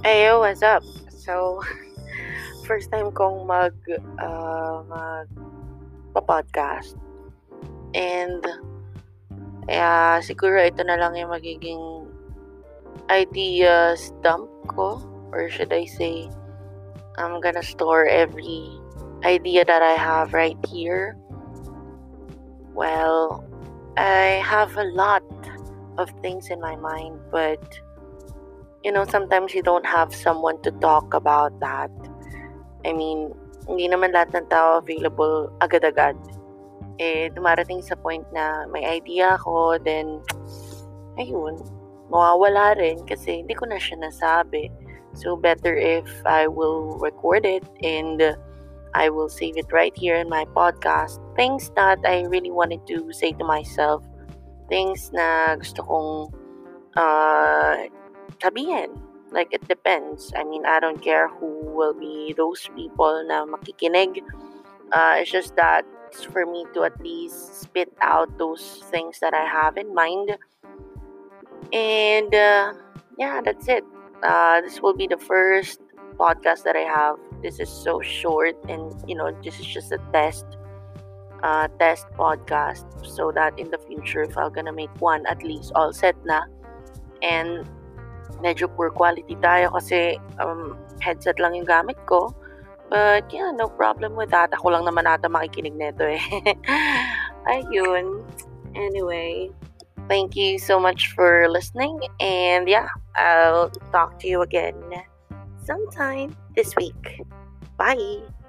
Hey, yo, what's up? So, first time kong mag, uh, mag pa-podcast. And, kaya siguro ito na lang yung magiging ideas dump ko. Or should I say, I'm gonna store every idea that I have right here. Well, I have a lot of things in my mind, but you know, sometimes you don't have someone to talk about that. I mean, hindi naman lahat ng tao available agad-agad. Eh, dumarating sa point na may idea ako, then, ayun, mawawala rin kasi hindi ko na siya nasabi. So, better if I will record it and I will save it right here in my podcast. Things that I really wanted to say to myself. Things na gusto kong uh, sabihin. Like, it depends. I mean, I don't care who will be those people na makikinig. Uh, it's just that it's for me to at least spit out those things that I have in mind. And uh, yeah, that's it. Uh, this will be the first podcast that I have. This is so short, and you know, this is just a test, uh, test podcast, so that in the future, if I'm gonna make one, at least all set na, and medyo poor quality tayo kasi um, headset lang yung gamit ko. But yeah, no problem with that. Ako lang naman ata makikinig nito eh. Ayun. Anyway, thank you so much for listening. And yeah, I'll talk to you again sometime this week. Bye.